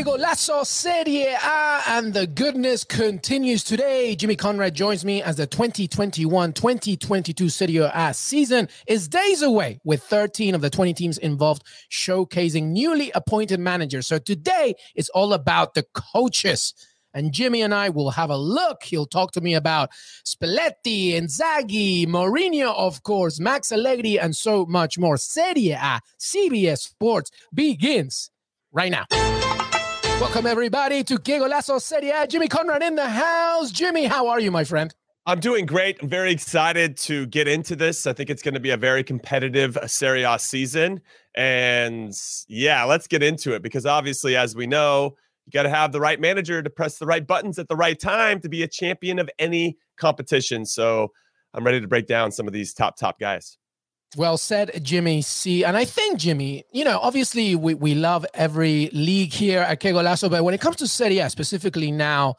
Que Golazo Serie A and the goodness continues today. Jimmy Conrad joins me as the 2021-2022 Serie A season is days away with 13 of the 20 teams involved showcasing newly appointed managers. So today is all about the coaches. And Jimmy and I will have a look. He'll talk to me about Spalletti, Inzaghi, Mourinho, of course, Max Allegri, and so much more. Serie A, CBS Sports begins right now. Welcome, everybody, to Que Golazo Serie. Jimmy Conrad in the house. Jimmy, how are you, my friend? I'm doing great. I'm very excited to get into this. I think it's going to be a very competitive uh, Serie A season. And yeah, let's get into it because obviously, as we know, you got to have the right manager to press the right buttons at the right time to be a champion of any competition. So I'm ready to break down some of these top, top guys. Well said, Jimmy C. And I think, Jimmy, you know, obviously we, we love every league here at Que Golazo, but when it comes to Serie A specifically now,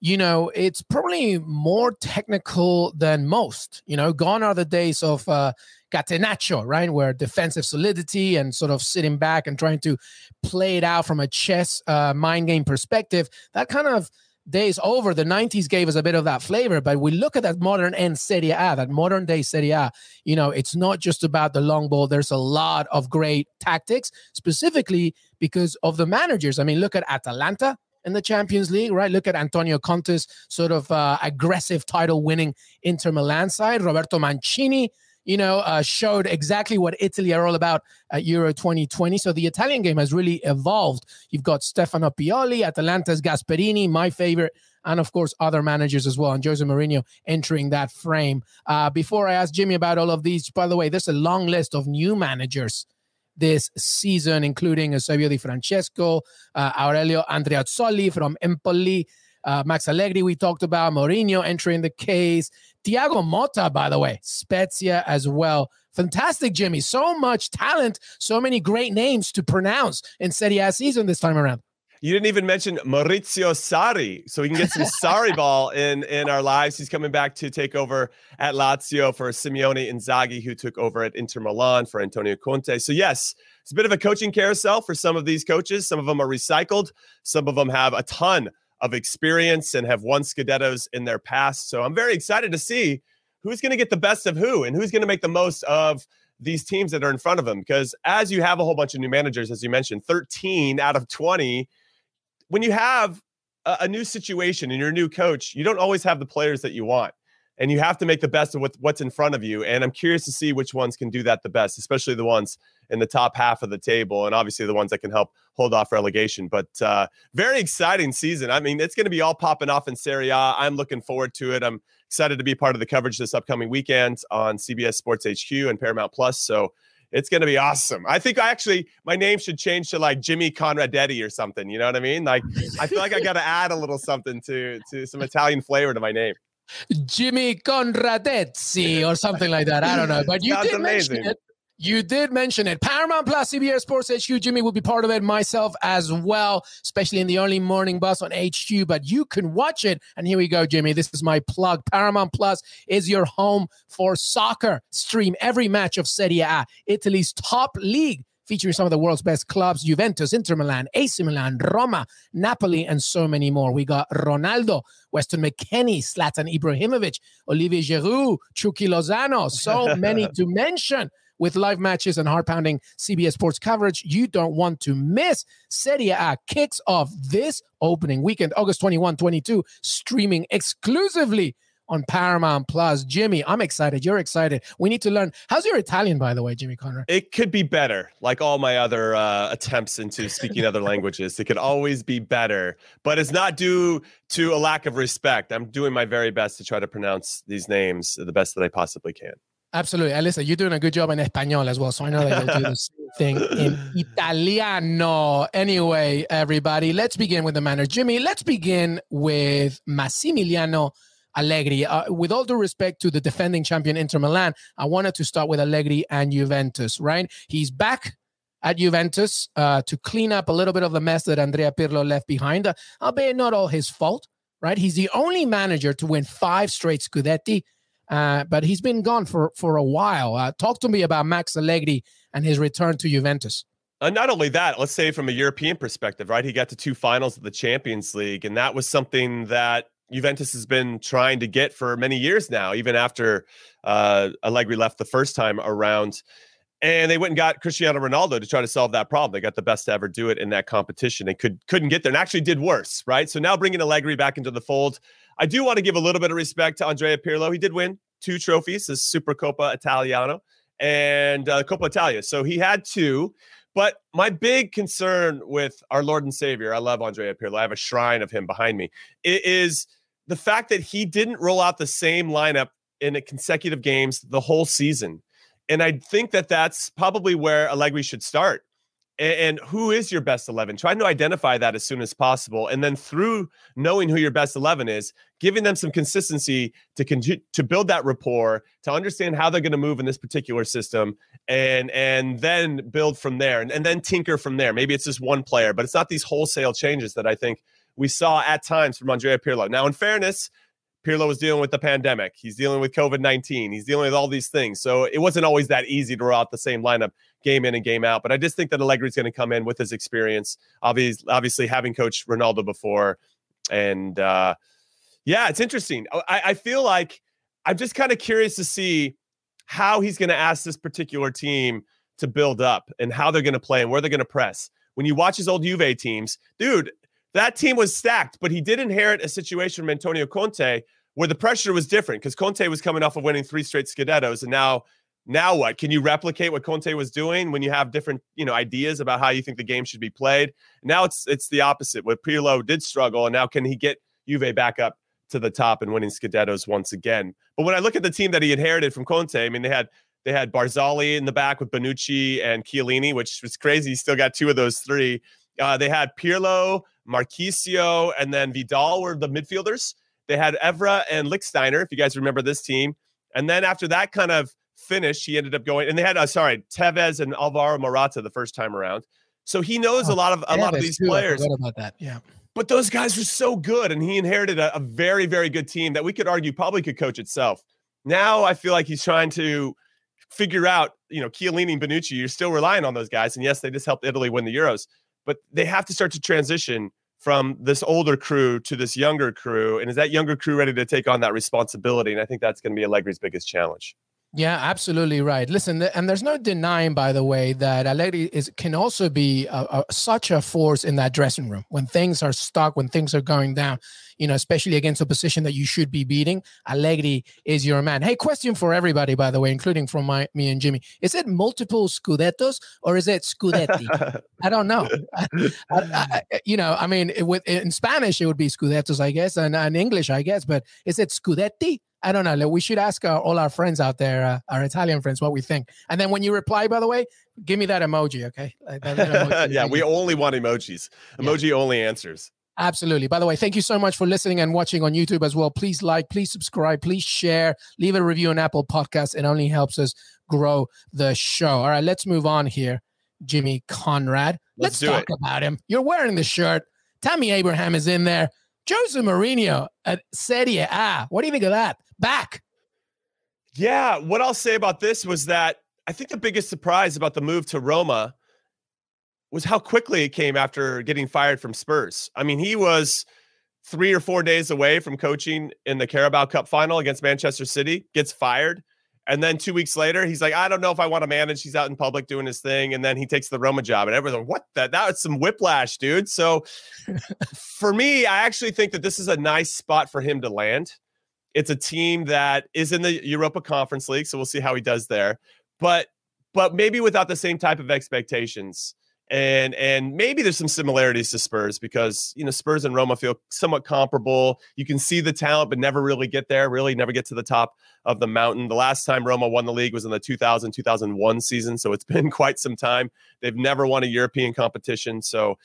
you know, it's probably more technical than most. You know, gone are the days of uh, Catenaccio, right? Where defensive solidity and sort of sitting back and trying to play it out from a chess uh, mind game perspective. That kind of days over. The 90s gave us a bit of that flavor, but we look at that modern end Serie A, that modern day Serie A, you know, it's not just about the long ball. There's a lot of great tactics, specifically because of the managers. I mean, look at Atalanta in the Champions League, right? Look at Antonio Conte's sort of uh, aggressive title winning Inter Milan side, Roberto Mancini you know, uh, showed exactly what Italy are all about at Euro 2020. So the Italian game has really evolved. You've got Stefano Pioli, Atalanta's Gasperini, my favorite, and of course other managers as well, and Jose Mourinho entering that frame. Uh, before I ask Jimmy about all of these, by the way, there's a long list of new managers this season, including Eusebio Di Francesco, uh, Aurelio Andreazzoli from Empoli, uh, Max Allegri, we talked about Mourinho entering the case. Thiago Motta, by the way, Spezia as well. Fantastic, Jimmy. So much talent, so many great names to pronounce in Serie A season this time around. You didn't even mention Maurizio Sarri, so we can get some Sarri ball in in our lives. He's coming back to take over at Lazio for Simone Inzaghi, who took over at Inter Milan for Antonio Conte. So yes, it's a bit of a coaching carousel for some of these coaches. Some of them are recycled. Some of them have a ton of experience and have won Scudettos in their past. So I'm very excited to see who's going to get the best of who and who's going to make the most of these teams that are in front of them. Because as you have a whole bunch of new managers, as you mentioned, 13 out of 20, when you have a, a new situation and you're a new coach, you don't always have the players that you want and you have to make the best of what, what's in front of you. And I'm curious to see which ones can do that the best, especially the ones in the top half of the table, and obviously the ones that can help hold off relegation. But uh, very exciting season. I mean, it's going to be all popping off in Serie A. I'm looking forward to it. I'm excited to be part of the coverage this upcoming weekend on CBS Sports HQ and Paramount Plus. So it's going to be awesome. I think I actually my name should change to like Jimmy Conradetti or something. You know what I mean? Like I feel like I got to add a little something to to some Italian flavor to my name. Jimmy Conradezzi or something like that. I don't know, but you did amazing. mention it. You did mention it. Paramount Plus, CBS Sports HQ. Jimmy will be part of it, myself as well, especially in the early morning bus on HQ. But you can watch it. And here we go, Jimmy. This is my plug. Paramount Plus is your home for soccer. Stream every match of Serie A, Italy's top league featuring some of the world's best clubs Juventus, Inter Milan, AC Milan, Roma, Napoli, and so many more. We got Ronaldo, Weston McKennie, Zlatan Ibrahimovic, Olivier Giroud, Chucky Lozano, so many to mention with live matches and heart pounding CBS Sports coverage you don't want to miss. Serie A kicks off this opening weekend, August 21, 22, streaming exclusively on Paramount Plus. Jimmy, I'm excited. You're excited. We need to learn. How's your Italian, by the way, Jimmy Conrad? It could be better. Like all my other uh, attempts into speaking other languages, it could always be better. But it's not due to a lack of respect. I'm doing my very best to try to pronounce these names the best that I possibly can. Absolutely. Alyssa, you're doing a good job in Espanol as well. So I know that you'll do the same thing in Italiano. Anyway, everybody, let's begin with the manners. Jimmy, let's begin with Massimiliano Allegri. Uh, with all due respect to the defending champion Inter Milan, I wanted to start with Allegri and Juventus, right? He's back at Juventus uh, to clean up a little bit of the mess that Andrea Pirlo left behind, uh, albeit not all his fault, right? He's the only manager to win five straight Scudetti uh, but he's been gone for for a while. Uh, talk to me about Max Allegri and his return to Juventus. Uh, not only that, let's say from a European perspective, right? He got to two finals of the Champions League, and that was something that Juventus has been trying to get for many years now, even after uh, Allegri left the first time around. And they went and got Cristiano Ronaldo to try to solve that problem. They got the best to ever do it in that competition and could couldn't get there and actually did worse, right? So now bringing Allegri back into the fold, I do want to give a little bit of respect to Andrea Pirlo. He did win two trophies, the Supercoppa Italiano and uh, Coppa Italia. So he had two. But my big concern with our Lord and Savior, I love Andrea Pirlo. I have a shrine of him behind me. It is the fact that he didn't roll out the same lineup in consecutive games the whole season. And I think that that's probably where Allegri should start. And who is your best 11 trying to identify that as soon as possible. And then through knowing who your best 11 is giving them some consistency to continue to build that rapport to understand how they're going to move in this particular system and and then build from there and, and then tinker from there. Maybe it's just one player but it's not these wholesale changes that i think we saw at times from andrea pirlo now in fairness Pirlo was dealing with the pandemic. He's dealing with COVID 19. He's dealing with all these things. So it wasn't always that easy to roll out the same lineup game in and game out. But I just think that Allegri is going to come in with his experience, obviously, obviously having coached Ronaldo before. And uh, yeah, it's interesting. I, I feel like I'm just kind of curious to see how he's going to ask this particular team to build up and how they're going to play and where they're going to press. When you watch his old Juve teams, dude, that team was stacked, but he did inherit a situation from Antonio Conte where the pressure was different because Conte was coming off of winning three straight Scudettos, and now, now what? Can you replicate what Conte was doing when you have different, you know, ideas about how you think the game should be played? Now it's it's the opposite. Where Pirlo did struggle, and now can he get Juve back up to the top and winning Scudettos once again? But when I look at the team that he inherited from Conte, I mean, they had they had Barzagli in the back with Bonucci and Chiellini, which was crazy. He still got two of those three. Uh, they had Pirlo, Marchisio, and then Vidal were the midfielders. They had Evra and Lichtsteiner, if you guys remember this team. And then after that kind of finished, he ended up going, and they had, uh, sorry, Tevez and Alvaro Morata the first time around. So he knows oh, a lot of a Tevez lot of these too. players. about that? Yeah. But those guys were so good, and he inherited a, a very, very good team that we could argue probably could coach itself. Now I feel like he's trying to figure out, you know, Chiellini and Bonucci, you're still relying on those guys. And yes, they just helped Italy win the Euros but they have to start to transition from this older crew to this younger crew. And is that younger crew ready to take on that responsibility? And I think that's going to be Allegri's biggest challenge. Yeah, absolutely right. Listen, and there's no denying, by the way, that Allegri is can also be a, a, such a force in that dressing room when things are stuck, when things are going down. You know, especially against a position that you should be beating. Allegri is your man. Hey, question for everybody, by the way, including from my me and Jimmy: Is it multiple Scudettos or is it Scudetti? I don't know. I, I, you know, I mean, it, with, in Spanish it would be Scudettos, I guess, and in English, I guess, but is it Scudetti? I don't know. We should ask our, all our friends out there, uh, our Italian friends, what we think. And then when you reply, by the way, give me that emoji, okay? Like that, that emoji. yeah, we only want emojis. Emoji yeah. only answers. Absolutely. By the way, thank you so much for listening and watching on YouTube as well. Please like, please subscribe, please share, leave a review on Apple Podcasts. It only helps us grow the show. All right, let's move on here. Jimmy Conrad. Let's, let's talk it. about him. You're wearing the shirt. Tammy Abraham is in there. Jose Mourinho at Serie A. What do you think of that? Back. Yeah. What I'll say about this was that I think the biggest surprise about the move to Roma was how quickly it came after getting fired from Spurs. I mean, he was three or four days away from coaching in the Carabao Cup final against Manchester City, gets fired. And then two weeks later, he's like, I don't know if I want to manage. He's out in public doing his thing. And then he takes the Roma job. And everyone's like, what the? That was some whiplash, dude. So for me, I actually think that this is a nice spot for him to land. It's a team that is in the Europa Conference League. So we'll see how he does there. But but maybe without the same type of expectations and and maybe there's some similarities to Spurs because you know Spurs and Roma feel somewhat comparable. You can see the talent, but never really get there. Really, never get to the top of the mountain. The last time Roma won the league was in the 2000 2001 season, so it's been quite some time. They've never won a European competition, so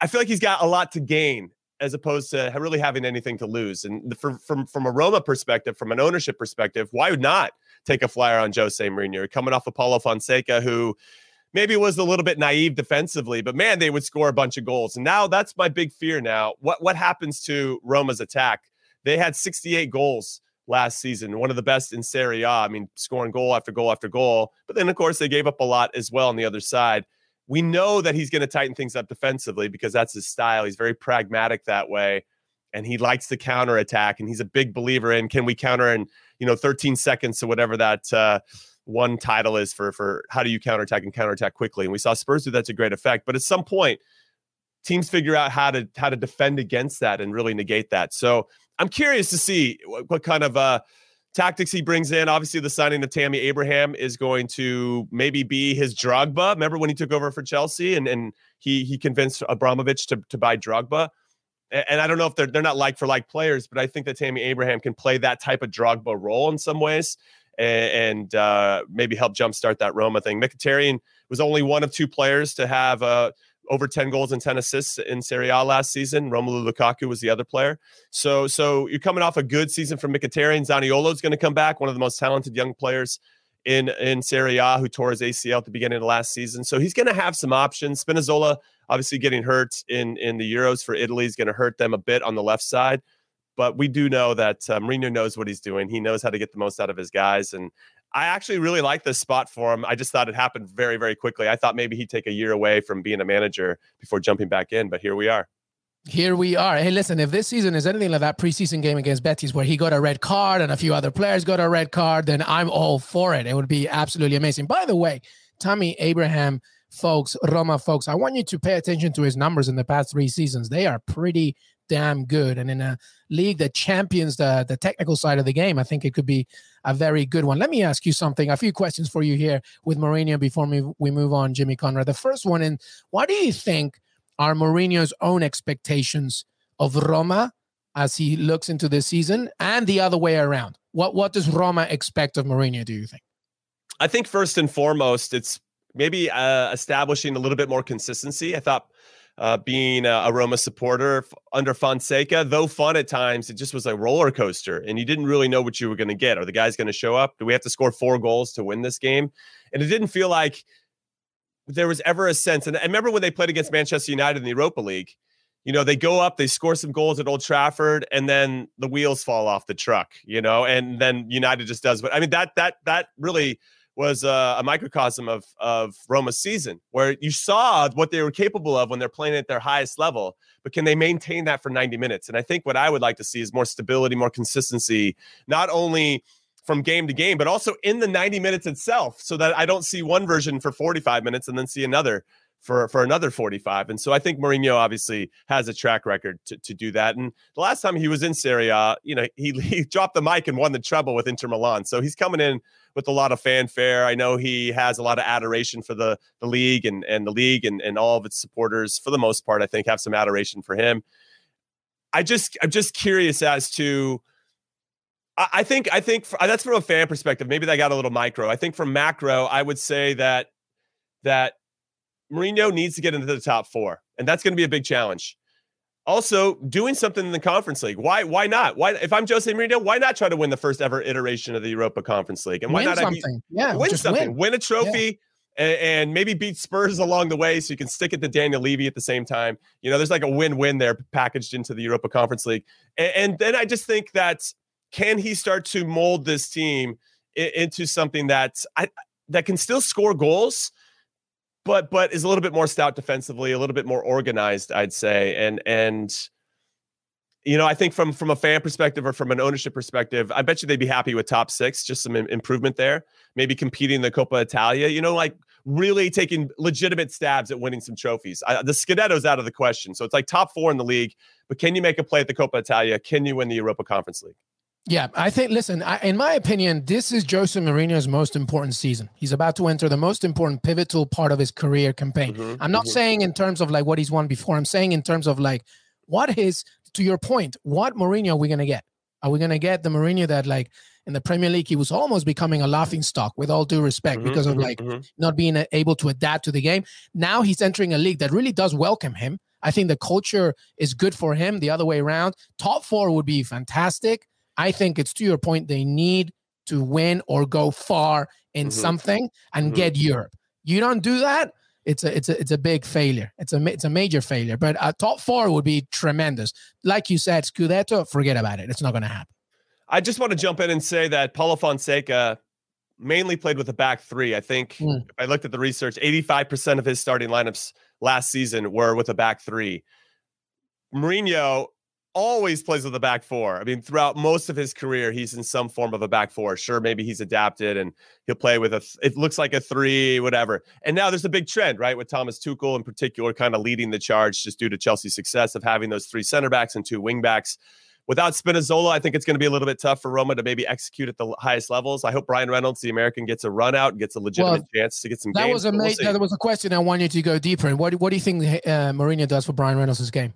I feel like he's got a lot to gain as opposed to really having anything to lose. And from from from a Roma perspective, from an ownership perspective, why not take a flyer on Jose Mourinho coming off of Paulo Fonseca, who maybe was a little bit naive defensively, but man, they would score a bunch of goals. And now that's my big fear now. What what happens to Roma's attack? They had 68 goals last season, one of the best in Serie A. I mean, scoring goal after goal after goal. But then of course they gave up a lot as well on the other side. We know that he's going to tighten things up defensively because that's his style. He's very pragmatic that way and he likes to counter attack and he's a big believer in can we counter in, you know, 13 seconds or whatever that uh one title is for for how do you counterattack and counterattack quickly. And we saw Spurs do that to great effect. But at some point, teams figure out how to how to defend against that and really negate that. So I'm curious to see what, what kind of uh, tactics he brings in. Obviously, the signing of Tammy Abraham is going to maybe be his Drogba. Remember when he took over for Chelsea and and he he convinced Abramovich to to buy Drogba. And I don't know if they're they're not like for like players, but I think that Tammy Abraham can play that type of Drogba role in some ways and, and uh, maybe help jumpstart that Roma thing. Mkhitaryan was only one of two players to have uh, over 10 goals and 10 assists in Serie A last season. Romelu Lukaku was the other player. So, so you're coming off a good season from Mkhitaryan. Zaniolo is going to come back, one of the most talented young players in in Serie A who tore his ACL at the beginning of last season. So he's going to have some options. Spinazzola obviously getting hurt in in the Euros for Italy is going to hurt them a bit on the left side but we do know that uh, Mourinho knows what he's doing. He knows how to get the most out of his guys, and I actually really like this spot for him. I just thought it happened very, very quickly. I thought maybe he'd take a year away from being a manager before jumping back in, but here we are. Here we are. Hey, listen, if this season is anything like that preseason game against Betis where he got a red card and a few other players got a red card, then I'm all for it. It would be absolutely amazing. By the way, Tommy Abraham, folks, Roma folks, I want you to pay attention to his numbers in the past three seasons. They are pretty damn good. And in a league that champions the, the technical side of the game, I think it could be a very good one. Let me ask you something, a few questions for you here with Mourinho before we, we move on, Jimmy Conrad. The first one, and what do you think are Mourinho's own expectations of Roma as he looks into this season and the other way around? What, what does Roma expect of Mourinho, do you think? I think first and foremost, it's maybe uh, establishing a little bit more consistency. I thought uh, being a, Roma supporter under Fonseca, though fun at times, it just was a roller coaster, and you didn't really know what you were going to get. Are the guys going to show up? Do we have to score four goals to win this game? And it didn't feel like there was ever a sense. And I remember when they played against Manchester United in the Europa League. You know, they go up, they score some goals at Old Trafford, and then the wheels fall off the truck. You know, and then United just does. But I mean, that that that really was uh, a microcosm of of Roma's season, where you saw what they were capable of when they're playing at their highest level. But can they maintain that for 90 minutes? And I think what I would like to see is more stability, more consistency, not only from game to game, but also in the 90 minutes itself, so that I don't see one version for 45 minutes and then see another for for another 45. And so I think Mourinho obviously has a track record to, to do that. And the last time he was in Serie A, you know, he, he dropped the mic and won the treble with Inter Milan. So he's coming in with a lot of fanfare. I know he has a lot of adoration for the the league and and the league and and all of its supporters for the most part. I think have some adoration for him. I just I'm just curious as to. I think I think that's from a fan perspective. Maybe that got a little micro. I think from macro, I would say that that Mourinho needs to get into the top four, and that's going to be a big challenge. Also, doing something in the conference league. Why? Why not? Why? If I'm Jose Mourinho, why not try to win the first ever iteration of the Europa Conference League? And why win not something? Be, yeah, win something. Win. win. a trophy. Yeah. And, and maybe beat Spurs along the way, so you can stick it to Daniel Levy at the same time. You know, there's like a win-win there packaged into the Europa Conference League. And, and then I just think that can he start to mold this team into something that I, that can still score goals, but but is a little bit more stout defensively, a little bit more organized, I'd say. And and you know, I think from from a fan perspective or from an ownership perspective, I bet you they'd be happy with top six, just some improvement there. Maybe competing in the Coppa Italia. You know, like really taking legitimate stabs at winning some trophies. I, the Scudetto's out of the question, so it's like top four in the league. But can you make a play at the Coppa Italia? Can you win the Europa Conference League? Yeah, I think. Listen, I, in my opinion, this is Jose Mourinho's most important season. He's about to enter the most important, pivotal part of his career campaign. Mm-hmm, I'm not mm-hmm. saying in terms of like what he's won before. I'm saying in terms of like what his. To your point, what Mourinho are we gonna get? Are we gonna get the Mourinho that like in the Premier League he was almost becoming a laughing stock, with all due respect, mm-hmm, because of mm-hmm, like mm-hmm. not being able to adapt to the game? Now he's entering a league that really does welcome him. I think the culture is good for him. The other way around, top four would be fantastic I think it's to your point, they need to win or go far in mm-hmm. something and mm-hmm. get Europe. You don't do that, it's a it's a it's a big failure. It's a it's a major failure. But a top four would be tremendous. Like you said, Scudetto, forget about it. It's not going to happen. I just want to jump in and say that Paulo Fonseca mainly played with a back three. I think mm. I looked at the research, 85% of his starting lineups last season were with a back three. Mourinho always plays with the back four. I mean, throughout most of his career, he's in some form of a back four. Sure, maybe he's adapted and he'll play with a, it looks like a three, whatever. And now there's a big trend, right? With Thomas Tuchel in particular, kind of leading the charge just due to Chelsea's success of having those three center backs and two wing backs. Without Spinazzola, I think it's going to be a little bit tough for Roma to maybe execute at the highest levels. I hope Bryan Reynolds, the American, gets a run out and gets a legitimate well, chance to get some. That games, was a we'll that was a question I wanted to go deeper in. What, what do you think uh, Mourinho does for Bryan Reynolds' game?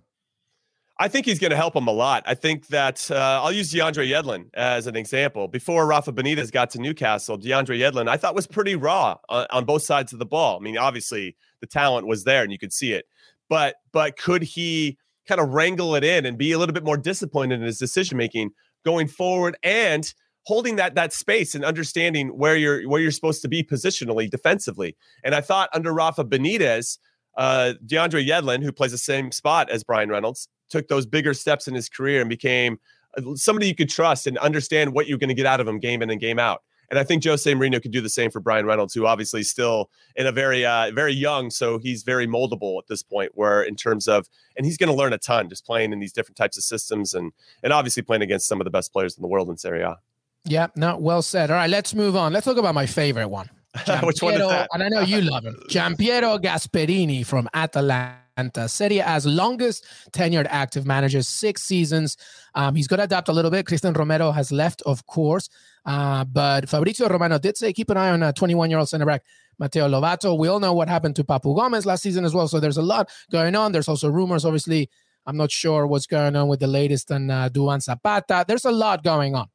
I think he's going to help him a lot. I think that uh, I'll use DeAndre Yedlin as an example. Before Rafa Benitez got to Newcastle, DeAndre Yedlin I thought was pretty raw on, on, both sides of the ball. I mean, obviously the talent was there and you could see it, but but could he kind of wrangle it in and be a little bit more disappointed in his decision making going forward and holding that that space and understanding where you're where you're supposed to be positionally defensively. And I thought under Rafa Benitez. Uh, DeAndre Yedlin, who plays the same spot as Bryan Reynolds, took those bigger steps in his career and became uh, somebody you could trust and understand what you're going to get out of him game in and game out. And I think Jose Mourinho could do the same for Bryan Reynolds, who obviously still in a very, uh, very young, so he's very moldable at this point. Where in terms of, and he's going to learn a ton just playing in these different types of systems, and and obviously playing against some of the best players in the world in Serie A. Yeah, no, well said. All right, let's move on. Let's talk about my favorite one. Which one is that? And I know you love him. Giampiero Gasperini from Atalanta. Serie A's longest tenured active manager, six seasons. Um, he's got to adapt a little bit. Cristian Romero has left, of course. Uh, but Fabrizio Romano did say keep an eye on a 21 year old center back, Matteo Lovato. We all know what happened to Papu Gomez last season as well. So there's a lot going on. There's also rumors, obviously. I'm not sure what's going on with the latest on uh, Duvan Zapata. There's a lot going on.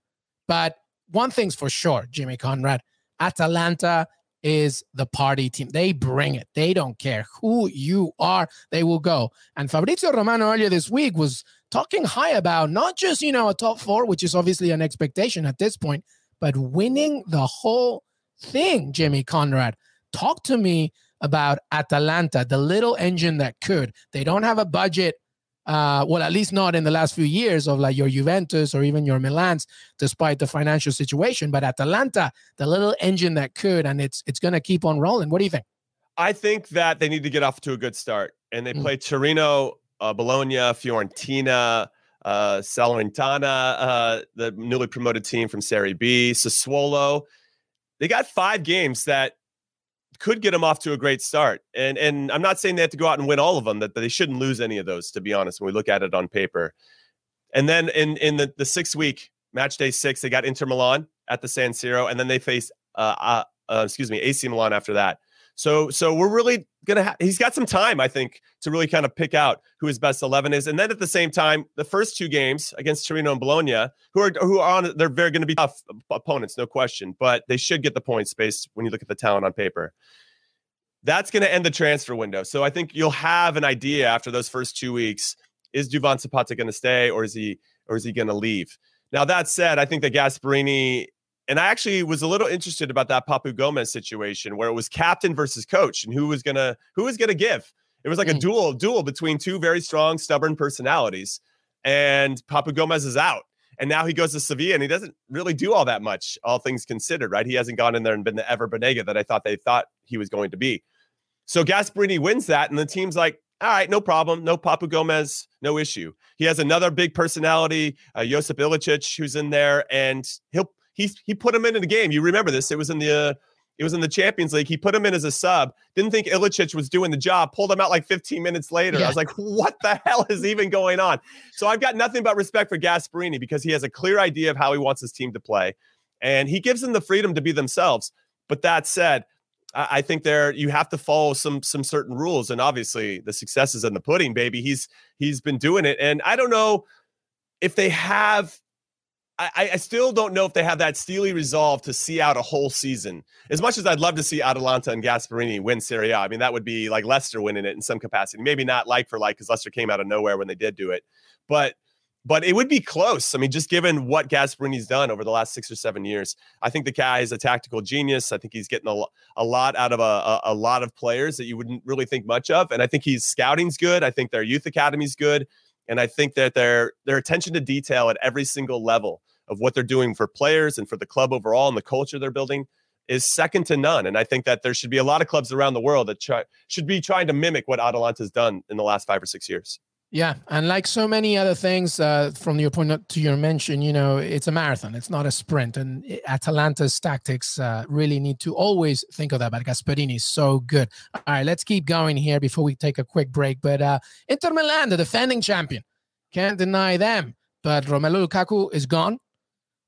But one thing's for sure, Jimmy Conrad Atalanta is the party team. They bring it. They don't care who you are, they will go. And Fabrizio Romano earlier this week was talking high about not just, you know, a top four, which is obviously an expectation at this point, but winning the whole thing, Jimmy Conrad. Talk to me about Atalanta, the little engine that could. They don't have a budget uh, well, at least not in the last few years of like your Juventus or even your Milans, despite the financial situation. But Atalanta, the little engine that could, and it's it's going to keep on rolling. What do you think? I think that they need to get off to a good start, and they mm. play Torino, uh, Bologna, Fiorentina, uh, Salernitana, uh, the newly promoted team from Serie B, Sassuolo. They got five games that could get them off to a great start. And and I'm not saying they have to go out and win all of them, that they shouldn't lose any of those, to be honest, when we look at it on paper. And then in in the, the six week match day six, they got Inter Milan at the San Siro, and then they face uh, uh, uh excuse me, AC Milan after that. So so we're really gonna have he's got some time, I think, to really kind of pick out who his best eleven is. And then at the same time, the first two games against Torino and Bologna, who are who are on they're very gonna be tough opponents, no question, but they should get the points based when you look at the talent on paper. That's gonna end the transfer window. So I think you'll have an idea after those first two weeks. Is Duvan Zapata gonna stay or is he or is he gonna leave? Now that said, I think that Gasperini and I actually was a little interested about that Papu Gomez situation where it was captain versus coach and who was gonna who was gonna give. It was like mm. a duel duel between two very strong, stubborn personalities. And Papu Gomez is out. And now he goes to Sevilla and he doesn't really do all that much, all things considered, right? He hasn't gone in there and been the Ever Banega that I thought they thought he was going to be. So Gasperini wins that, and the team's like, all right, no problem. No Papu Gomez, no issue. He has another big personality, uh, Josip Ilicic, who's in there, and he'll he he put him into the game. You remember this? It was in the uh, it was in the Champions League. He put him in as a sub. Didn't think Ilicic was doing the job. Pulled him out like 15 minutes later. Yeah. I was like, what the hell is even going on? So I've got nothing but respect for Gasperini because he has a clear idea of how he wants his team to play, and he gives them the freedom to be themselves. But that said, I think there you have to follow some some certain rules, and obviously the success is in the pudding, baby. He's he's been doing it, and I don't know if they have. I, I still don't know if they have that steely resolve to see out a whole season. As much as I'd love to see Atalanta and Gasperini win Serie A, I mean that would be like Leicester winning it in some capacity. Maybe not like for like because Leicester came out of nowhere when they did do it, but but it would be close. I mean, just given what Gasperini's done over the last six or seven years, I think the guy is a tactical genius. I think he's getting a, a lot out of a, a, a lot of players that you wouldn't really think much of. And I think he's scouting's good. I think their youth academy's good. And I think that their their attention to detail at every single level of what they're doing for players and for the club overall and the culture they're building is second to none. And I think that there should be a lot of clubs around the world that try, should be trying to mimic what Atalanta's done in the last five or six years. Yeah, and like so many other things, uh, from your point to your mention, you know, it's a marathon. It's not a sprint, and Atalanta's tactics uh, really need to always think of that. But Gasperini is so good. All right, let's keep going here before we take a quick break. But uh, Inter Milan, the defending champion, can't deny them. But Romelu Lukaku is gone.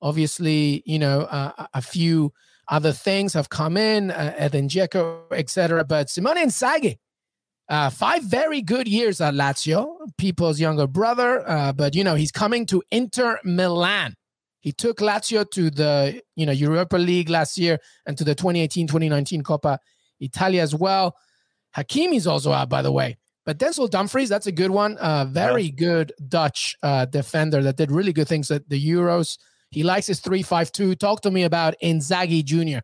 Obviously, you know, uh, a few other things have come in, uh, Edin Dzeko, etc. But Simone Inzaghi uh, five very good years at Lazio, Pippo's younger brother. Uh, but you know he's coming to Inter Milan. He took Lazio to the you know Europa League last year and to the 2018-2019 Coppa Italia as well. Hakimi's also out, by the way. But Denzel Dumfries, that's a good one. Uh, very yeah. good Dutch uh, defender that did really good things at the Euros. He likes his three-five-two. Talk to me about Inzaghi Jr.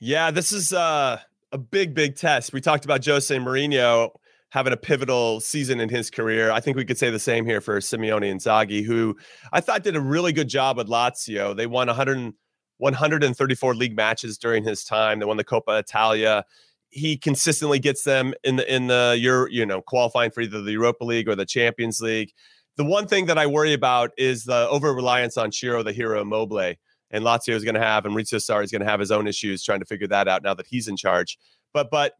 Yeah, this is uh a big, big test. We talked about Jose Mourinho having a pivotal season in his career. I think we could say the same here for Simeone Inzaghi, who I thought did a really good job with Lazio. They won 100, 134 league matches during his time. They won the Coppa Italia. He consistently gets them in the in the Euro, you know, qualifying for either the Europa League or the Champions League. The one thing that I worry about is the over reliance on Ciro, the hero Immobile and Lazio is going to have, and Maurizio Sarri is going to have his own issues trying to figure that out now that he's in charge. But but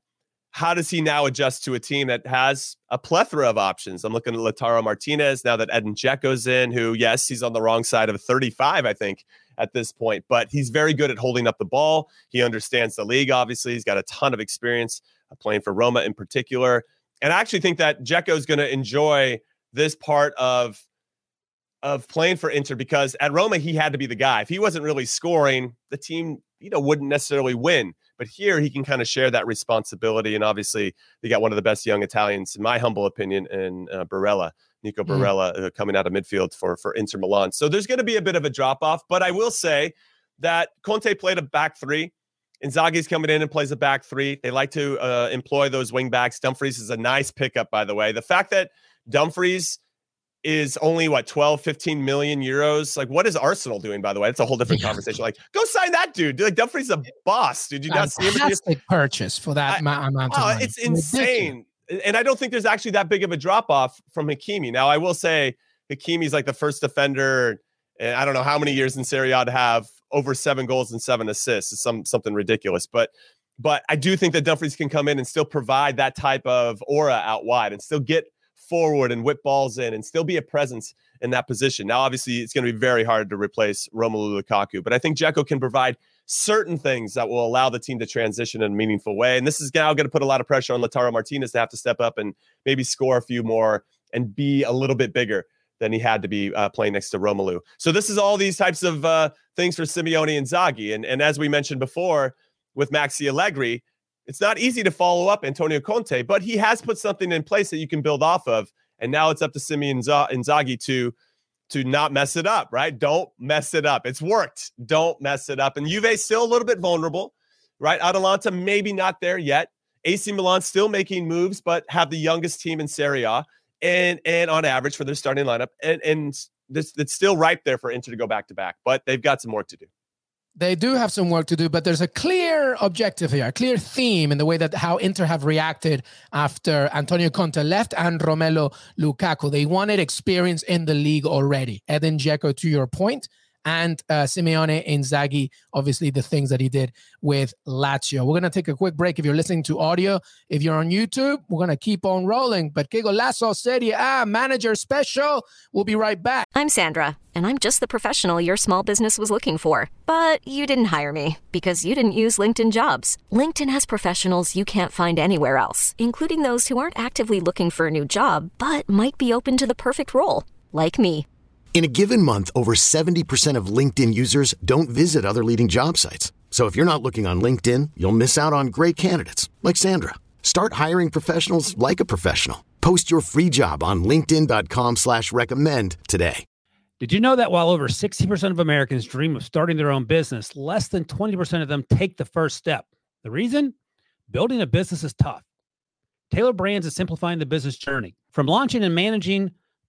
how does he now adjust to a team that has a plethora of options? I'm looking at Lautaro Martinez now that Edin Dzeko's in, who yes, he's on the wrong side of 35, I think, at this point, but he's very good at holding up the ball. He understands the league. Obviously, he's got a ton of experience uh, playing for Roma in particular, and I actually think that Dzeko is going to enjoy this part of of playing for Inter because at Roma he had to be the guy. If he wasn't really scoring, the team you know wouldn't necessarily win. But here he can kind of share that responsibility, and obviously they got one of the best young Italians, in my humble opinion, in uh, Barella, Nico mm. Barella, mm. uh, coming out of midfield for for Inter Milan. So there's going to be a bit of a drop off, but I will say that Conte played a back three. Inzaghi's coming in and plays a back three. They like to uh, employ those wing backs. Dumfries is a nice pickup, by the way. The fact that Dumfries is only what 12 15 million euros? Like what is arsenal doing by the way? It's a whole different conversation. Like go sign that dude. Like dumfries a boss did you not see him purchase for that I, amount of oh, money. it's insane. Ridiculous. and i don't think there's actually that big of a drop off from hakimi. Now i will say hakimi's like the first defender and i don't know how many years in serie a to have over seven goals and seven assists. It's some something ridiculous. But but i do think that dumfries can come in and still provide that type of aura out wide and still get forward and whip balls in and still be a presence in that position. Now, obviously, it's going to be very hard to replace Romelu Lukaku, but I think Dzeko can provide certain things that will allow the team to transition in a meaningful way. And this is now going to put a lot of pressure on Lautaro Martinez to have to step up and maybe score a few more and be a little bit bigger than he had to be uh, playing next to Romelu. So this is all these types of uh, things for Simeone Inzaghi. And, and as we mentioned before with Maxi Allegri, it's not easy to follow up Antonio Conte, but he has put something in place that you can build off of. And now it's up to Simeon Inzaghi to to not mess it up, right? Don't mess it up. It's worked. Don't mess it up. And Juve still a little bit vulnerable, right? Atalanta maybe not there yet. AC Milan still making moves, but have the youngest team in Serie A, and and on average for their starting lineup, and and this it's still ripe there for Inter to go back to back, but they've got some work to do. They do have some work to do, but there's a clear objective here, a clear theme in the way that how Inter have reacted after Antonio Conte left and Romelu Lukaku. They wanted experience in the league already. Edin Dzeko, to your point, and uh, Simeone Inzaghi, obviously the things that he did with Lazio. We're going to take a quick break if you're listening to audio. If you're on YouTube, we're going to keep on rolling. But Que Golazo Serie A Manager Special, we'll be right back. I'm Sandra, and I'm just the professional your small business was looking for. But you didn't hire me because you didn't use LinkedIn jobs. LinkedIn has professionals you can't find anywhere else, including those who aren't actively looking for a new job, but might be open to the perfect role, like me. In a given month, over 70% of LinkedIn users don't visit other leading job sites. So if you're not looking on LinkedIn, you'll miss out on great candidates like Sandra. Start hiring professionals like a professional. Post your free job on LinkedIn.com slash recommend today. Did you know that while over 60% of Americans dream of starting their own business, less than 20% of them take the first step? The reason? Building a business is tough. Tailor Brands is simplifying the business journey. From launching and managing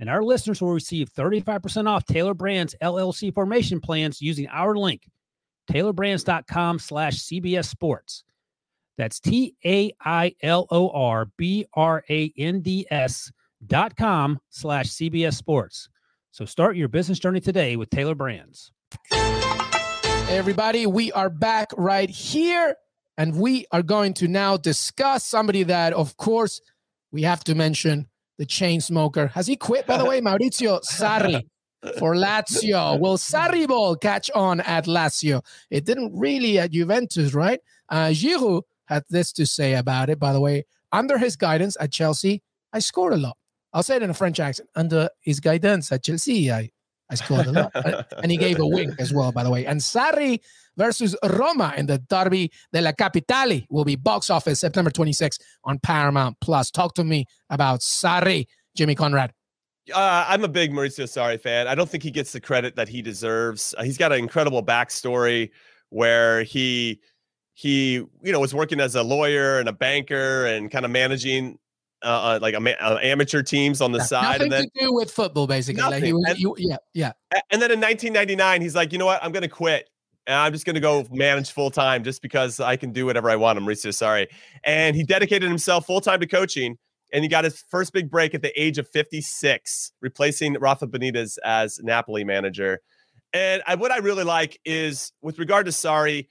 And our listeners will receive 35% off Tailor Brands LLC formation plans using our link, tailorbrands.com slash CBS Sports. That's T A I L O R B R A N D S dot com slash CBS Sports. So start your business journey today with Tailor Brands. Hey everybody, we are back right here, and we are going to now discuss somebody that, of course, we have to mention the chain smoker. Has he quit, by the way? Maurizio Sarri for Lazio. Will Sarri ball catch on at Lazio? It didn't really at Juventus, right? Uh, Giroud had this to say about it, by the way. Under his guidance at Chelsea, I scored a lot. I'll say it in a French accent. Under his guidance at Chelsea, I, I scored a lot. and he gave a wink as well, by the way. And Sarri versus Roma in the Derby della Capitale will be box office September 26th on Paramount Plus. Talk to me about Sarri, Jimmy Conrad. Uh, I'm a big Maurizio Sarri fan. I don't think he gets the credit that he deserves. Uh, he's got an incredible backstory where he he you know was working as a lawyer and a banker and kind of managing uh, uh like a, uh, amateur teams on the side. Nothing and then, to do with football, basically. Like he and, he, yeah, yeah. And then in 1999, he's like, you know what? I'm going to quit and I'm just going to go manage full time just because I can do whatever I want. I'm Mauricio Sarri. And he dedicated himself full time to coaching. And he got his first big break at the age of 56, replacing Rafa Benitez as Napoli manager. And I, what I really like is with regard to Sarri,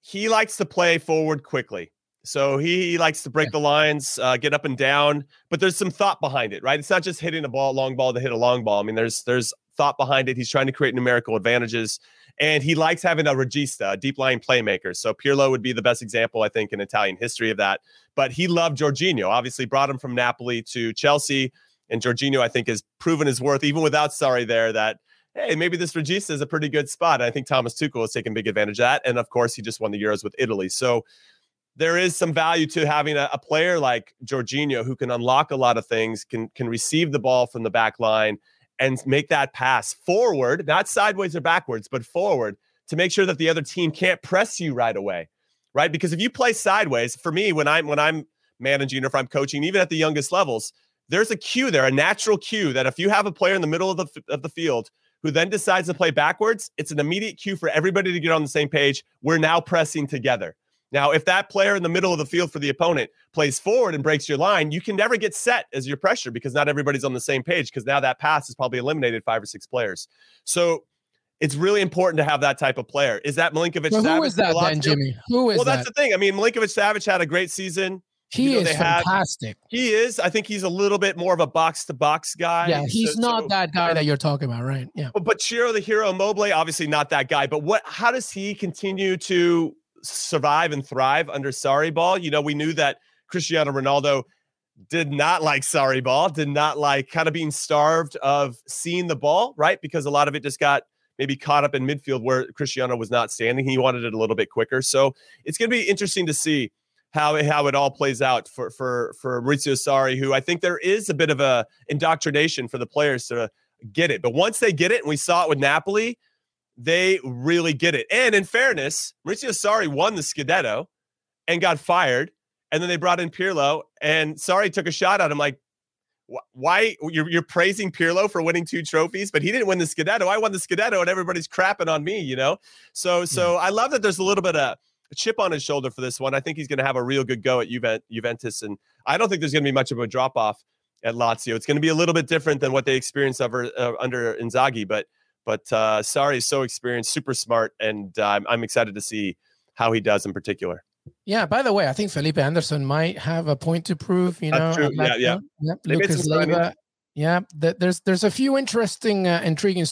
he likes to play forward quickly. So he, likes to break the lines, uh, get up and down, but there's some thought behind it, right? It's not just hitting a ball, long ball to hit a long ball. I mean, there's there's thought behind it. He's trying to create numerical advantages. And he likes having a regista, a deep line playmaker. So Pirlo would be the best example, I think, in Italian history of that. But he loved Jorginho, obviously brought him from Napoli to Chelsea. And Jorginho, I think, has proven his worth, even without Sarri there, that, hey, maybe this regista is a pretty good spot. And I think Thomas Tuchel has taken big advantage of that. And of course, he just won the Euros with Italy. So there is some value to having a, a player like Jorginho who can unlock a lot of things, can can receive the ball from the back line and make that pass forward, not sideways or backwards, but forward to make sure that the other team can't press you right away. Right? Because if you play sideways, for me, when I'm when I'm managing or if I'm coaching, even at the youngest levels, there's a cue there, a natural cue that if you have a player in the middle of the of the field who then decides to play backwards, it's an immediate cue for everybody to get on the same page. We're now pressing together. Now, if that player in the middle of the field for the opponent plays forward and breaks your line, you can never get set as your pressure because not everybody's on the same page because now that pass is probably eliminated five or six players. So it's really important to have that type of player. Is that Milinkovic well, Who is that then, Jimmy? Who is well, that? that's the thing. I mean, Milinkovic Savic had a great season. He you know, is fantastic. he is. I think he's a little bit more of a box to box guy. Yeah, he's so, not so, that guy that you're talking about, right? Yeah. But, but Ciro the hero, Immobile, obviously not that guy. But what? How does he continue to survive and thrive under Sarri ball. You know, we knew that Cristiano Ronaldo did not like Sarri ball, did not like kind of being starved of seeing the ball, right? Because a lot of it just got maybe caught up in midfield where Cristiano was not standing. He wanted it a little bit quicker. So it's going to be interesting to see. how how it all plays out for for for Maurizio Sarri, who I think there is a bit of a indoctrination for the players to get it. But once they get it, and we saw it with Napoli, they really get it. And in fairness, Maurizio Sarri won the Scudetto and got fired, and then they brought in Pirlo, and Sarri took a shot at him like. Why you're, you're praising Pirlo for winning two trophies, but he didn't win the Scudetto. I won the Scudetto, and everybody's crapping on me, you know. So, so I love that there's a little bit of a chip on his shoulder for this one. I think he's going to have a real good go at Juventus, and I don't think there's going to be much of a drop off at Lazio. It's going to be a little bit different than what they experienced over, uh, under Inzaghi, but but uh, Sarri is so experienced, super smart, and uh, I'm, excited to see how he does in particular. Yeah. By the way, I think Felipe Anderson might have a point to prove. You know, yeah, yeah. yeah. Lucas Leiva. Yeah, there's there's a few interesting, uh, intriguing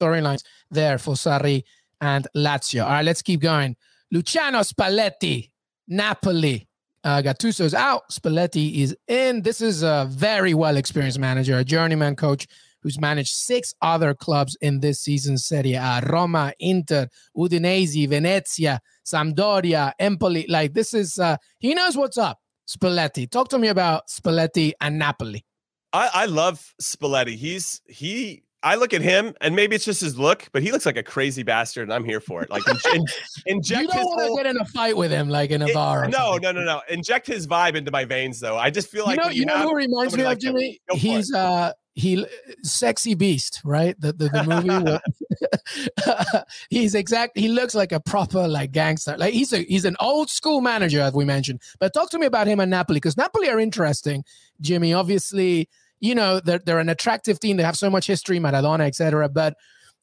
storylines there for Sarri and Lazio. All right, let's keep going. Luciano Spalletti, Napoli. Uh, Gattuso's out. Spalletti is in. This is a very well experienced manager, a journeyman coach who's managed six other clubs in this season's Serie A Roma, Inter, Udinese, Venezia, Sampdoria, Empoli. Like, this is, uh, he knows what's up. Spalletti. Talk to me about Spalletti and Napoli. I, I love Spalletti. He's, he, I look at him, and maybe it's just his look, but he looks like a crazy bastard, and I'm here for it. Like, in, inject you don't want to get in a fight with him, like in a it, bar. No, no, no, no. Inject his vibe into my veins, though. I just feel like you know, you, know who reminds me of Jimmy. He's uh, he sexy beast right the the, the movie he's exact he looks like a proper like gangster like he's a he's an old school manager as we mentioned but talk to me about him and napoli because napoli are interesting jimmy obviously you know they're, they're an attractive team they have so much history maradona etc but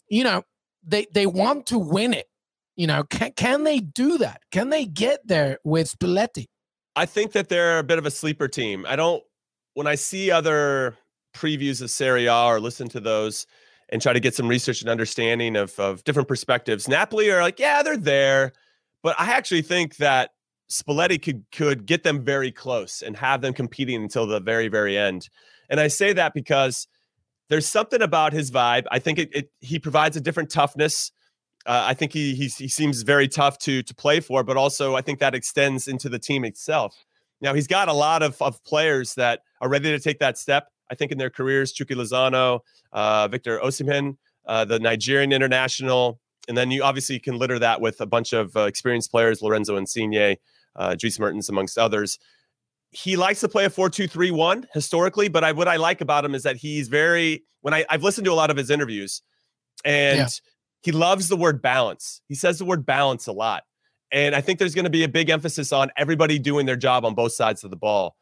you know they they want to win it you know can, can they do that can they get there with spalletti i think that they're a bit of a sleeper team i don't when i see other previews of Serie A or listen to those and try to get some research and understanding of, of different perspectives. Napoli are like, yeah, they're there. But I actually think that Spalletti could could get them very close and have them competing until the very, very end. And I say that because there's something about his vibe. I think it, it he provides a different toughness. Uh, I think he, he he seems very tough to to play for, but also I think that extends into the team itself. Now he's got a lot of, of players that are ready to take that step. I think, in their careers. Chucky Lozano, uh, Victor Osimhen, uh, the Nigerian international. And then you obviously can litter that with a bunch of uh, experienced players, Lorenzo Insigne, uh, Dries Mertens, amongst others. He likes to play a 4 2 3 1 historically, but I, what I like about him is that he's very, when I, I've listened to a lot of his interviews, and yeah. he loves the word balance. He says the word balance a lot. And I think there's going to be a big emphasis on everybody doing their job on both sides of the ball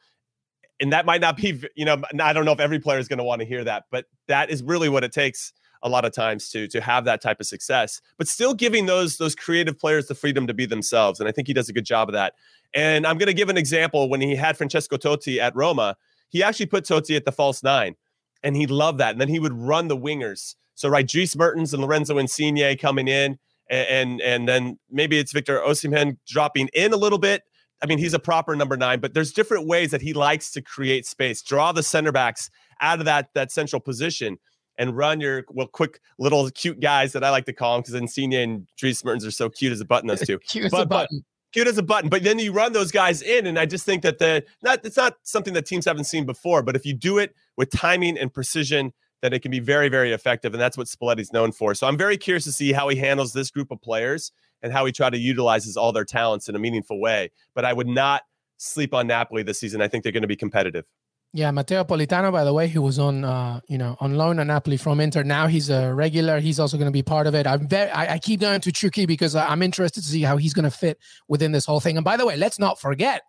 and that might not be you know i don't know if every player is going to want to hear that but that is really what it takes a lot of times to to have that type of success but still giving those those creative players the freedom to be themselves and i think he does a good job of that. And i'm going to give an example when he had francesco totti at roma he actually put totti at the false nine and he loved that and then he would run the wingers. So right Dries Mertens and Lorenzo Insigne coming in and, and and then maybe it's Victor Osimhen dropping in a little bit. I mean, he's a proper number nine, but there's different ways that he likes to create space, draw the center backs out of that that central position, and run your well, quick little cute guys that I like to call them because Insigne and Dries Mertens are so cute as a button. Those two, cute as but, a button. But, cute as a button. But then you run those guys in, and I just think that the not it's not something that teams haven't seen before. But if you do it with timing and precision, then it can be very, very effective, and that's what Spalletti's known for. So I'm very curious to see how he handles this group of players and how he try to utilizes all their talents in a meaningful way. But I would not sleep on Napoli this season. I think they're going to be competitive. Yeah, Matteo Politano, by the way, he was on, uh, you know, on loan at Napoli from Inter. Now he's a regular. He's also going to be part of it. I'm very, I, I keep going to Chucky because I'm interested to see how he's going to fit within this whole thing. And by the way, let's not forget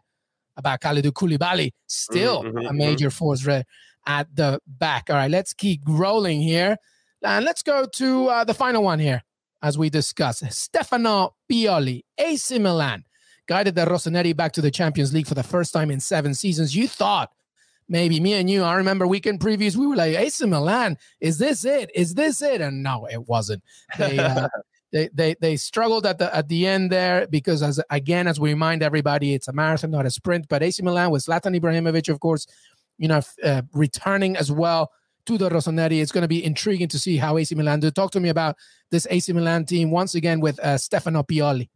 about Kalidou Koulibaly, still mm-hmm, a mm-hmm. major mm-hmm. force at the back. All right, let's keep rolling here, and let's go to uh, the final one here as we discuss. Stefano Pioli, AC Milan, guided the Rossoneri back to the Champions League for the first time in seven seasons. You thought maybe me and you, I remember weekend previews, we were like, AC Milan, is this it? Is this it? And no, it wasn't. They, uh, they, they, they struggled at the at the end there because as again as we remind everybody it's a marathon not a sprint but AC Milan with Zlatan Ibrahimovic of course you know uh, returning as well to the Rossoneri. It's going to be intriguing to see how AC Milan do. Talk to me about this AC Milan team once again with uh, Stefano Pioli.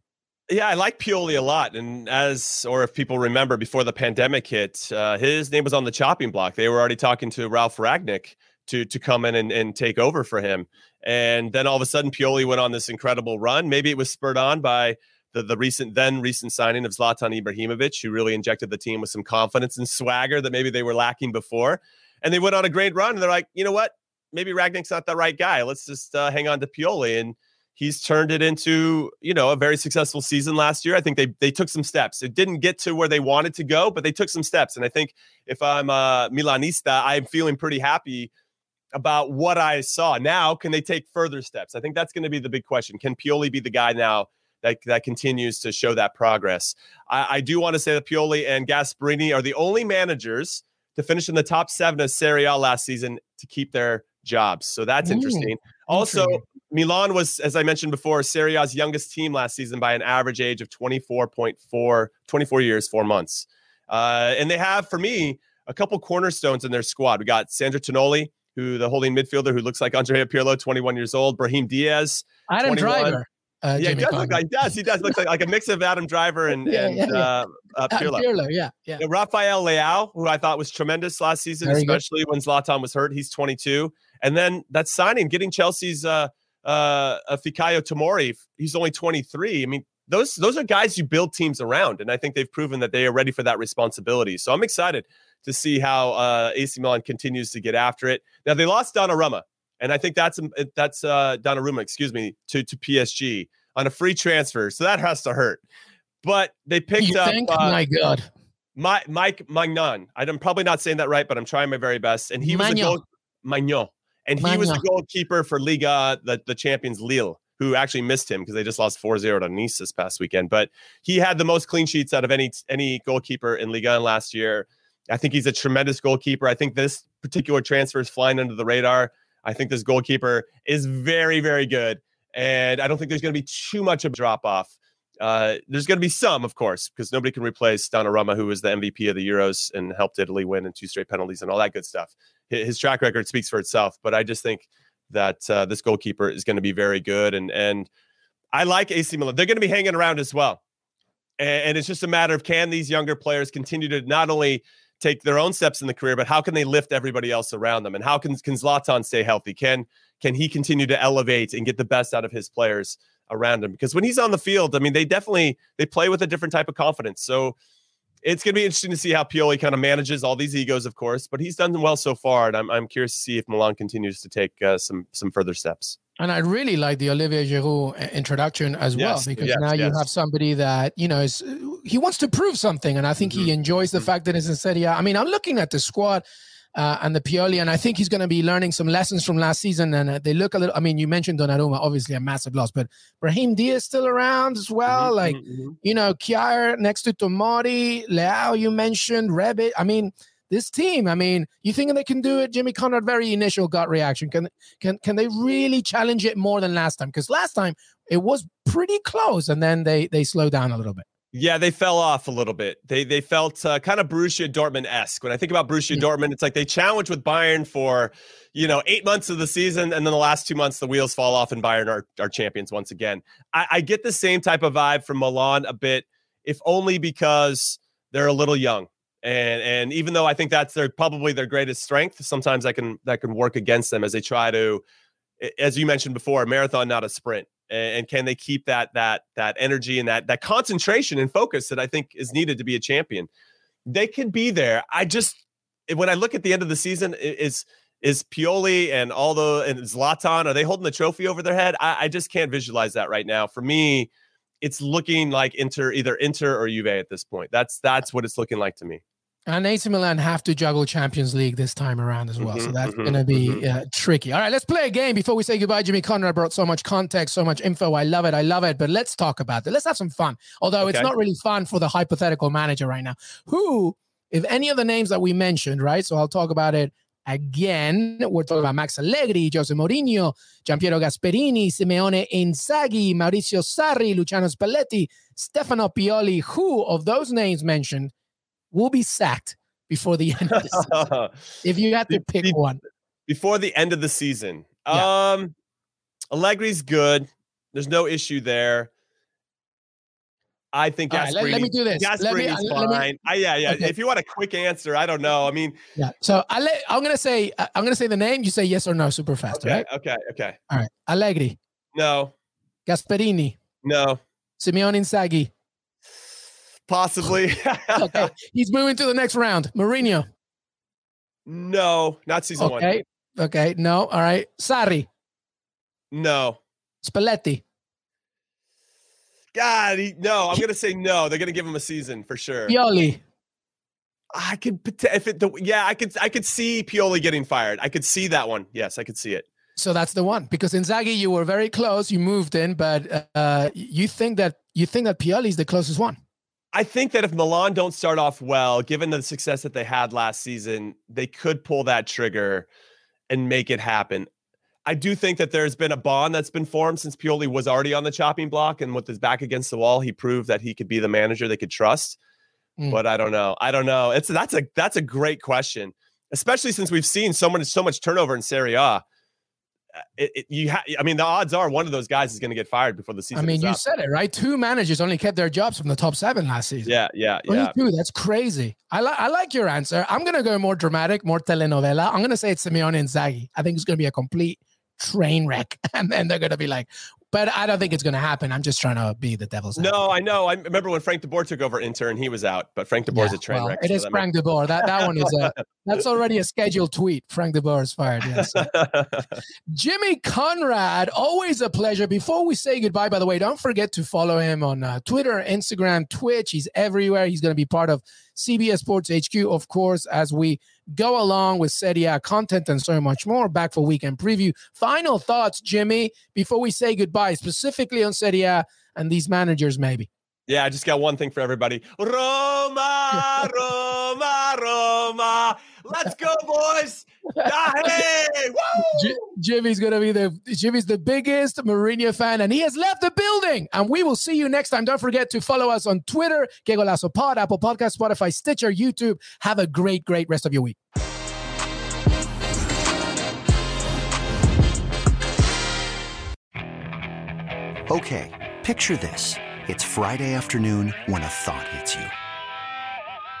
Yeah, I like Pioli a lot. And as, or if people remember before the pandemic hit, uh, his name was on the chopping block. They were already talking to Ralf Rangnick to to come in and, and take over for him. And then all of a sudden, Pioli went on this incredible run. Maybe it was spurred on by the, the recent then recent signing of Zlatan Ibrahimovic, who really injected the team with some confidence and swagger that maybe they were lacking before. And they went on a great run. And they're like, you know what? Maybe Rangnick's not the right guy. Let's just uh, hang on to Pioli. And he's turned it into you know a very successful season last year. I think they they took some steps. It didn't get to where they wanted to go, but they took some steps. And I think if I'm a Milanista, I'm feeling pretty happy about what I saw. Now, can they take further steps? I think that's going to be the big question. Can Pioli be the guy now that, that continues to show that progress? I, I do want to say that Pioli and Gasperini are the only managers to finish in the top seven of Serie A last season to keep their jobs. So that's interesting. Also, Milan was, as I mentioned before, Serie A's youngest team last season by an average age of 24.4, 24 years, four months. Uh, and they have, for me, a couple cornerstones in their squad. We got Sandro Tonali, who the holding midfielder who looks like Andrea Pirlo, 21 years old. Brahim Diaz. Adam 21. Driver. Uh, yeah, he does look like he does. He does look like, like a mix of Adam Driver and, yeah, and yeah, yeah. Uh, uh, Pirlo. Pirlo. Yeah, yeah. You know, Rafael Leao, who I thought was tremendous last season, Very especially good. when Zlatan was hurt. He's 22. And then that signing, getting Chelsea's uh, uh, Fikayo Tomori, he's only 23. I mean, those those are guys you build teams around, and I think they've proven that they are ready for that responsibility. So I'm excited to see how uh, AC Milan continues to get after it. Now they lost Donnarumma, and I think that's um, that's uh, Donnarumma, excuse me, to to PSG on a free transfer. So that has to hurt. But they picked you up. Think? Uh, my God. My, Mike Maignan. I'm probably not saying that right, but I'm trying my very best. And he Maignan. was a goal, Maignan. And he was the goalkeeper for Liga, the, the champions Lille, who actually missed him because they just lost 4-0 to Nice this past weekend. But he had the most clean sheets out of any any goalkeeper in Liga last year. I think he's a tremendous goalkeeper. I think this particular transfer is flying under the radar. I think this goalkeeper is very, very good. And I don't think there's going to be too much of a drop off. Uh, there's going to be some, of course, because nobody can replace Donnarumma, who was the MVP of the Euros and helped Italy win in two straight penalties and all that good stuff. His track record speaks for itself. But I just think that uh, this goalkeeper is going to be very good. And and I like AC Milan. They're going to be hanging around as well. And, and it's just a matter of can these younger players continue to not only take their own steps in the career, but how can they lift everybody else around them? And how can can Zlatan stay healthy? Can can he continue to elevate and get the best out of his players around him? Because when he's on the field, I mean, they definitely they play with a different type of confidence. So it's going to be interesting to see how Pioli kind of manages all these egos, of course, but he's done well so far, and I'm, I'm curious to see if Milan continues to take uh, some some further steps. And I really like the Olivier Giroud uh, introduction as yes, well, because yes, now yes. you have somebody that you know is he wants to prove something, and I think mm-hmm. he enjoys the mm-hmm. fact that it's in Serie A. I mean, I'm looking at the squad uh, and the Pioli. And I think he's going to be learning some lessons from last season. And uh, they look a little, I mean, you mentioned Donnarumma, obviously a massive loss, but Brahim Diaz still around as well. Mm-hmm, like, mm-hmm. you know, Kjaer next to Tomori, Leao, you mentioned, Rebic. I mean, this team, I mean, you think they can do it? Jimmy Conrad, very initial gut reaction. Can can can they really challenge it more than last time? Because last time it was pretty close, and then they they slow down a little bit. Yeah, they fell off a little bit. They they felt uh, kind of Borussia Dortmund esque. When I think about Borussia yeah. Dortmund, it's like they challenge with Bayern for you know eight months of the season, and then the last two months the wheels fall off, and Bayern are, are champions once again. I, I get the same type of vibe from Milan a bit, if only because they're a little young, and and even though I think that's their probably their greatest strength, sometimes that can that can work against them as they try to, as you mentioned before, a marathon not a sprint and can they keep that that that energy and that that concentration and focus that I think is needed to be a champion? They could be there. I just when I look at the end of the season, is is Pioli and all the and Zlatan are they holding the trophy over their head? I, I just can't visualize that right now. For me, it's looking like Inter either Inter or Juve at this point. That's that's what it's looking like to me. And AC Milan have to juggle Champions League this time around as well. Mm-hmm, so that's mm-hmm, going to be mm-hmm. uh, tricky. All right, let's play a game before we say goodbye. Jimmy Conrad brought so much context, so much info. I love it. I love it. But let's talk about it. Let's have some fun. Although okay. it's not really fun for the hypothetical manager right now. Who, if any of the names that we mentioned, right? So I'll talk about it again. We're talking about Max Allegri, Jose Mourinho, Giampiero Gasperini, Simeone Inzaghi, Maurizio Sarri, Luciano Spalletti, Stefano Pioli. Who of those names mentioned will be sacked before the end of the season. if you had to pick one. Before the end of the season. Yeah. Um Allegri's good. There's no issue there. I think All right, Gasperini. let- let me do this. Let me- Gasperini's uh, let me- fine. I, yeah, yeah. Okay. If you want a quick answer, I don't know. I mean, Yeah. So Ale- I'm gonna say I- I'm gonna say the name. You say yes or no, super fast. okay, Right. okay, okay. All right. Allegri, No, Gasperini, no, Simeone Inzaghi. Possibly. Okay. He's moving to the next round. Mourinho. no, not season one. Okay. Okay. No. All right. Sarri, No. Spalletti, God, he, no. I'm gonna say no. They're gonna give him a season for sure. Pioli. I could if it. The, yeah, I could. I could see Pioli getting fired. I could see that one. Yes, I could see it. So that's the one because Inzaghi, you were very close. You moved in, but uh, you think that you think that Pioli is the closest one. I think that if Milan don't start off well, given the success that they had last season, they could pull that trigger and make it happen. I do think that there's been a bond that's been formed since Pioli was already on the chopping block, and with his back against the wall, he proved that he could be the manager they could trust. Mm. But I don't know. I don't know. It's that's a that's a great question, especially since we've seen so much so much turnover in Serie A. Uh, It, it, you ha- I mean, the odds are one of those guys is going to get fired before the season. I mean, you up. said it right. Two managers only kept their jobs from the top seven last season. yeah, yeah, Only yeah. two. That's crazy. I like I like your answer. I'm gonna go more dramatic, more telenovela. I'm gonna say it's Simeone Inzaghi. I think it's gonna be a complete train wreck, and then they're gonna be like, but I don't think it's gonna happen. I'm just trying to be the devil's advocate. No, I know. I remember when Frank DeBoer took over Inter, he was out, but Frank DeBoer's Yeah, a train well, wreck. It so is Frank De Boer. That that one is a that's already a scheduled tweet. Frank De Boer is fired. Yes. Jimmy Conrad, always a pleasure. Before we say goodbye, by the way, don't forget to follow him on uh, Twitter, Instagram, Twitch. He's everywhere. He's going to be part of CBS Sports HQ, of course, as we go along with Serie A content and so much more. Back for weekend preview. Final thoughts, Jimmy, before we say goodbye, specifically on Serie A and these managers, maybe. yeah, I just got one thing for everybody. Roma, Roma, Roma. Let's go, boys. Daje! Woo! J- Jimmy's gonna be the Jimmy's the biggest Mourinho fan, and he has left the building. And we will see you next time. Don't forget to follow us on Twitter, Que Golazo Pod, Apple Podcast, Spotify, Stitcher, YouTube. Have a great, great rest of your week. Okay, picture this. It's Friday afternoon when a thought hits you.